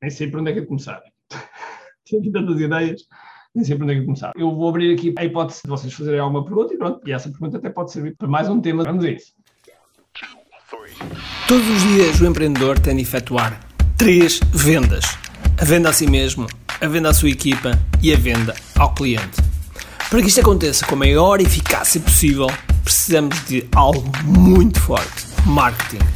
nem sei por onde é que é começar. Tenho aqui tantas ideias, nem sei por onde é que é começar. Eu vou abrir aqui a hipótese de vocês fazerem alguma pergunta e pronto, e essa pergunta até pode servir para mais um tema. Vamos a isso. Todos os dias o empreendedor tem de efetuar três vendas: a venda a si mesmo, a venda à sua equipa e a venda ao cliente. Para que isto aconteça com a maior eficácia possível, precisamos de algo muito forte: marketing.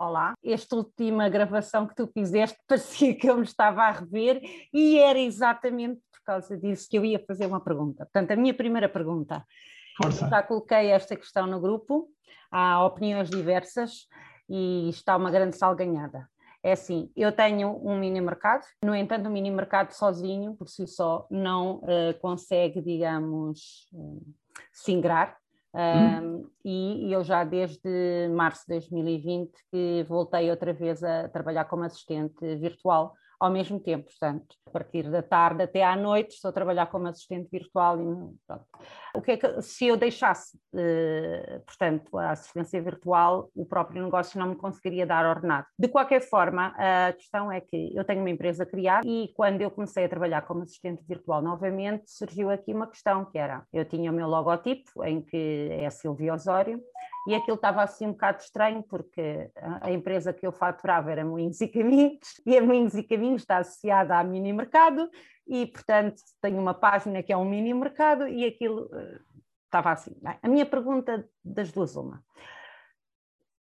Olá, esta última gravação que tu fizeste parecia que eu me estava a rever e era exatamente por causa disso que eu ia fazer uma pergunta. Portanto, a minha primeira pergunta, Força. já coloquei esta questão no grupo, há opiniões diversas e está uma grande salganhada. É assim, eu tenho um mini mercado, no entanto, o mini mercado sozinho, por si só, não uh, consegue, digamos, uh, se ingrar. Um, e eu já desde março de 2020 que voltei outra vez a trabalhar como assistente virtual ao mesmo tempo, portanto, a partir da tarde até à noite estou a trabalhar como assistente virtual e pronto. O que é que se eu deixasse, eh, portanto, a assistência virtual, o próprio negócio não me conseguiria dar ordenado. De qualquer forma, a questão é que eu tenho uma empresa criada e quando eu comecei a trabalhar como assistente virtual novamente, surgiu aqui uma questão que era, eu tinha o meu logotipo em que é Silvia Osório e aquilo estava assim um bocado estranho porque a empresa que eu faturava era Moinhos e Caminhos e a Moinhos e Caminhos está associada à Mini Mercado e, portanto, tenho uma página que é um Mini Mercado e aquilo uh, estava assim. A minha pergunta das duas uma.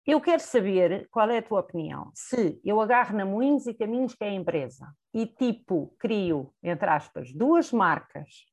Eu quero saber qual é a tua opinião. Se eu agarro na Moinhos e Caminhos, que é a empresa, e tipo crio, entre aspas, duas marcas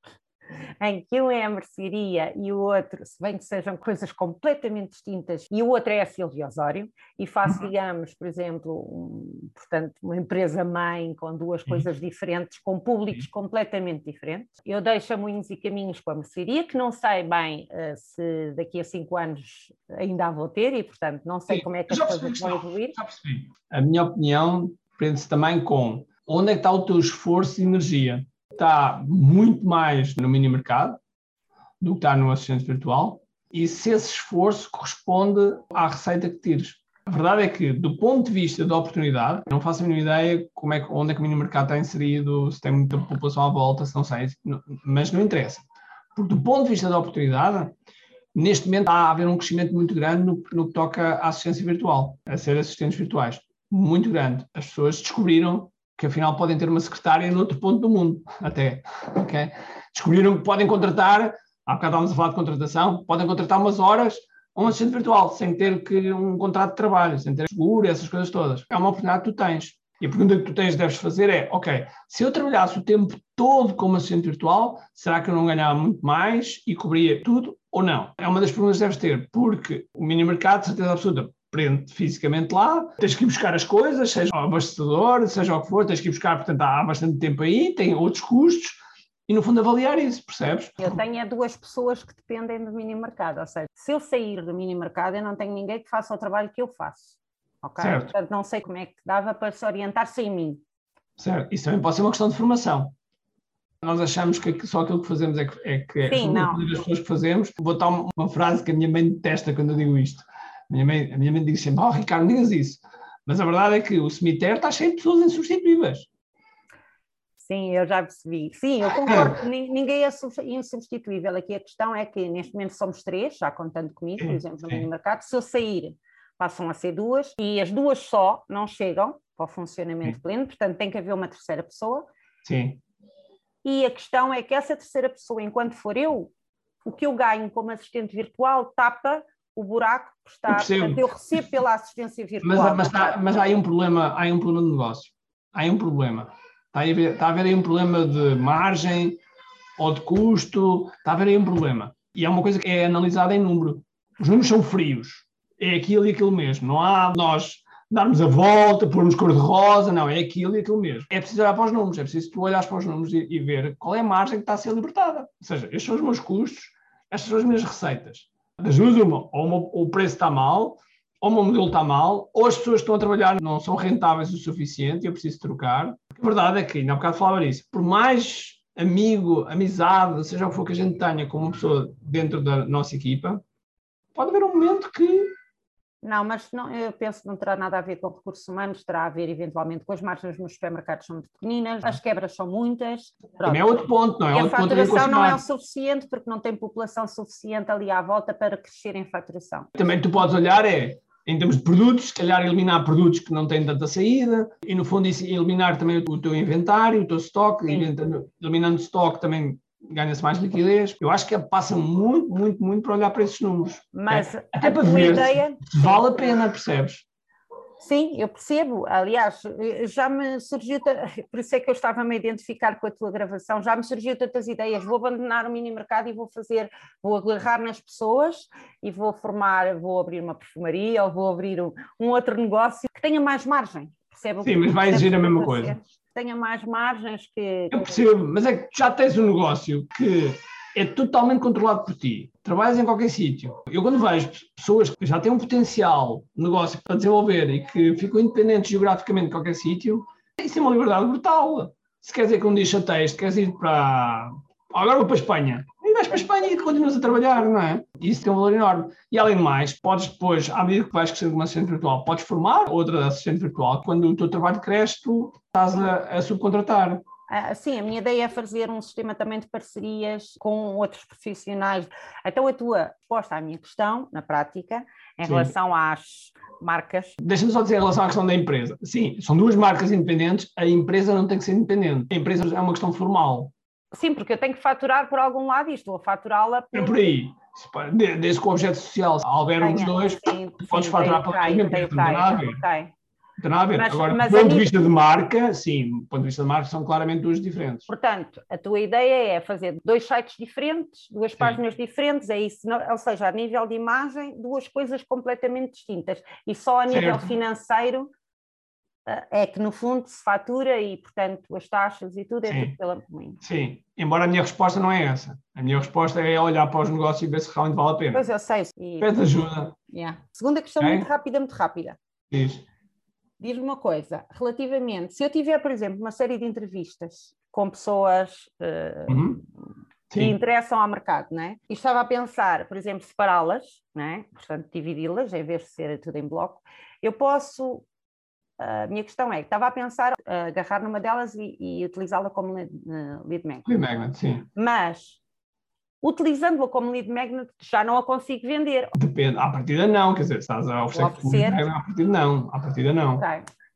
em que um é a mercearia e o outro, se bem que sejam coisas completamente distintas, e o outro é a Silvia Osório, e faço, uhum. digamos, por exemplo, um, portanto, uma empresa-mãe com duas coisas diferentes, com públicos completamente diferentes. Eu deixo a Moinhos e Caminhos com a mercearia, que não sei bem uh, se daqui a cinco anos ainda a vou ter, e portanto não sei Sim, como é que as coisas vão evoluir. Já percebi. A minha opinião prende-se também com onde é que está o teu esforço e energia está muito mais no mini mercado do que está no assistente virtual e se esse esforço corresponde à receita que tires. A verdade é que, do ponto de vista da oportunidade, não faço a mínima ideia como é, onde é que o mini mercado está inserido, se tem muita população à volta, se não sei, mas não interessa. Porque, do ponto de vista da oportunidade, neste momento está a haver um crescimento muito grande no, no que toca à assistência virtual, a ser assistentes virtuais. Muito grande. As pessoas descobriram que afinal podem ter uma secretária em outro ponto do mundo, até. Okay? Descobriram que podem contratar, há bocado estávamos a falar de contratação, podem contratar umas horas a um assistente virtual, sem ter que um contrato de trabalho, sem ter seguro, essas coisas todas. É uma oportunidade que tu tens. E a pergunta que tu tens deves fazer é, ok, se eu trabalhasse o tempo todo como assistente virtual, será que eu não ganhava muito mais e cobria tudo ou não? É uma das perguntas que deves ter, porque o mini mercado, certeza absoluta, fisicamente lá, tens que ir buscar as coisas, seja o abastecedor, seja o que for, tens que ir buscar, portanto há bastante tempo aí, tem outros custos, e no fundo avaliar isso, percebes? Eu tenho é duas pessoas que dependem do mini mercado, ou seja, se eu sair do mini mercado eu não tenho ninguém que faça o trabalho que eu faço, ok? Certo. Portanto não sei como é que dava para se orientar sem mim. Certo, isso também pode ser uma questão de formação. Nós achamos que só aquilo que fazemos é que é, que é Sim, não. as pessoas que fazemos. Vou botar uma frase que a minha mãe detesta quando eu digo isto minha mãe, a minha mãe diz sempre, oh Ricardo, não digas isso. Mas a verdade é que o cemitério está cheio de pessoas insubstituíveis. Sim, eu já percebi. Sim, eu concordo. Ninguém é insubstituível. Aqui a questão é que neste momento somos três, já contando comigo, por exemplo, no mini mercado. Se eu sair, passam a ser duas, e as duas só não chegam para o funcionamento Sim. pleno, portanto tem que haver uma terceira pessoa. Sim. E a questão é que essa terceira pessoa, enquanto for eu, o que eu ganho como assistente virtual tapa o buraco que está. Eu, portanto, eu recebo pela assistência virtual. Mas, mas, está, mas há aí um problema, há aí um problema de negócio. Há aí um problema. Está a, haver, está a haver aí um problema de margem ou de custo, está a haver aí um problema. E é uma coisa que é analisada em número. Os números são frios. É aquilo e aquilo mesmo. Não há nós darmos a volta, pormos cor-de-rosa, não, é aquilo e aquilo mesmo. É preciso olhar para os números, é preciso tu olhares para os números e, e, ver qual é a margem que está a ser libertada. Ou seja, estes são os meus custos, estas são as minhas receitas. Das duas, uma, ou o preço está mal, ou o meu modelo está mal, ou as pessoas que estão a trabalhar não são rentáveis o suficiente e eu preciso trocar. A verdade é que, ainda há bocado falava isso, por mais amigo, amizade, seja o que for que a gente tenha com uma pessoa dentro da nossa equipa, pode haver um momento que não, mas não, eu penso que não terá nada a ver com recursos humanos, terá a ver eventualmente com as margens nos supermercados são muito pequeninas, as quebras são muitas. Pronto. Também é outro ponto, não é? E a faturação não é o suficiente porque não tem população suficiente ali à volta para crescer em faturação. Também tu podes olhar é, em termos de produtos, se calhar eliminar produtos que não têm tanta saída e no fundo eliminar também o teu inventário, o teu estoque, eliminando estoque também ganha-se mais liquidez. Eu acho que passa muito, muito, muito para olhar para esses números. Mas é, até para ver ideia... vale a pena, percebes? Sim, eu percebo. Aliás, já me surgiu, por isso é que eu estava a me identificar com a tua gravação, já me surgiu tantas ideias. Vou abandonar o mini mercado e vou fazer, vou agarrar nas pessoas e vou formar, vou abrir uma perfumaria ou vou abrir um, um outro negócio que tenha mais margem. Percebe Sim, mas vai exigir a mesma coisa tenha mais margens que. Eu percebo, mas é que já tens um negócio que é totalmente controlado por ti. Trabalhas em qualquer sítio. Eu, quando vejo pessoas que já têm um potencial negócio para desenvolver e que ficam independentes geograficamente de qualquer sítio, isso é uma liberdade brutal. Se quer dizer que um dia chateias, queres ir para. Agora vou para a Espanha vais para a Espanha e continuas a trabalhar, não é? Isso tem um valor enorme. E além de mais, podes depois, à medida que vais crescendo uma assistente virtual, podes formar outra assistente virtual. Quando o teu trabalho cresce, tu estás a, a subcontratar. Ah, sim, a minha ideia é fazer um sistema também de parcerias com outros profissionais. Então, a tua resposta à minha questão, na prática, em sim. relação às marcas. Deixa-me só dizer em relação à questão da empresa. Sim, são duas marcas independentes, a empresa não tem que ser independente. A empresa é uma questão formal. Sim, porque eu tenho que faturar por algum lado e estou a faturá-la por... É por aí. Desde que o objeto social houver os dois, sim, podes sim, faturar por aí, não tem nada a ver. Não tem nada a ver. Mas, Agora, mas do ponto de vista de marca, sim, do ponto de vista de marca são claramente duas diferentes. Portanto, a tua ideia é fazer dois sites diferentes, duas sim. páginas diferentes, é isso, ou seja, a nível de imagem, duas coisas completamente distintas. E só a nível certo. financeiro é que no fundo se fatura e, portanto, as taxas e tudo é Sim. tudo pela comida. Sim, embora a minha resposta não é essa. A minha resposta é olhar para os negócios e ver se realmente vale a pena. Pois eu sei. E... Pede ajuda. Yeah. Segunda questão muito rápida, muito rápida. Diz. Diz-me uma coisa, relativamente, se eu tiver, por exemplo, uma série de entrevistas com pessoas uh, uhum. que interessam ao mercado, né? e estava a pensar, por exemplo, separá-las, né? portanto, dividi-las, em vez de ser tudo em bloco, eu posso a minha questão é, estava a pensar uh, agarrar numa delas e, e utilizá-la como lead, uh, lead magnet. Lead magnet, sim. Mas, utilizando-a como lead magnet, já não a consigo vender. Depende, à partida não, quer dizer, estás a oferecer lead magnet, à partida não, à partida não. Ok,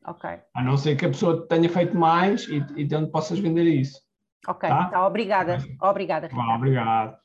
ok. A não ser que a pessoa tenha feito mais e, e de onde possas vender isso. Ok, tá? então obrigada, obrigada. Ricardo. obrigado.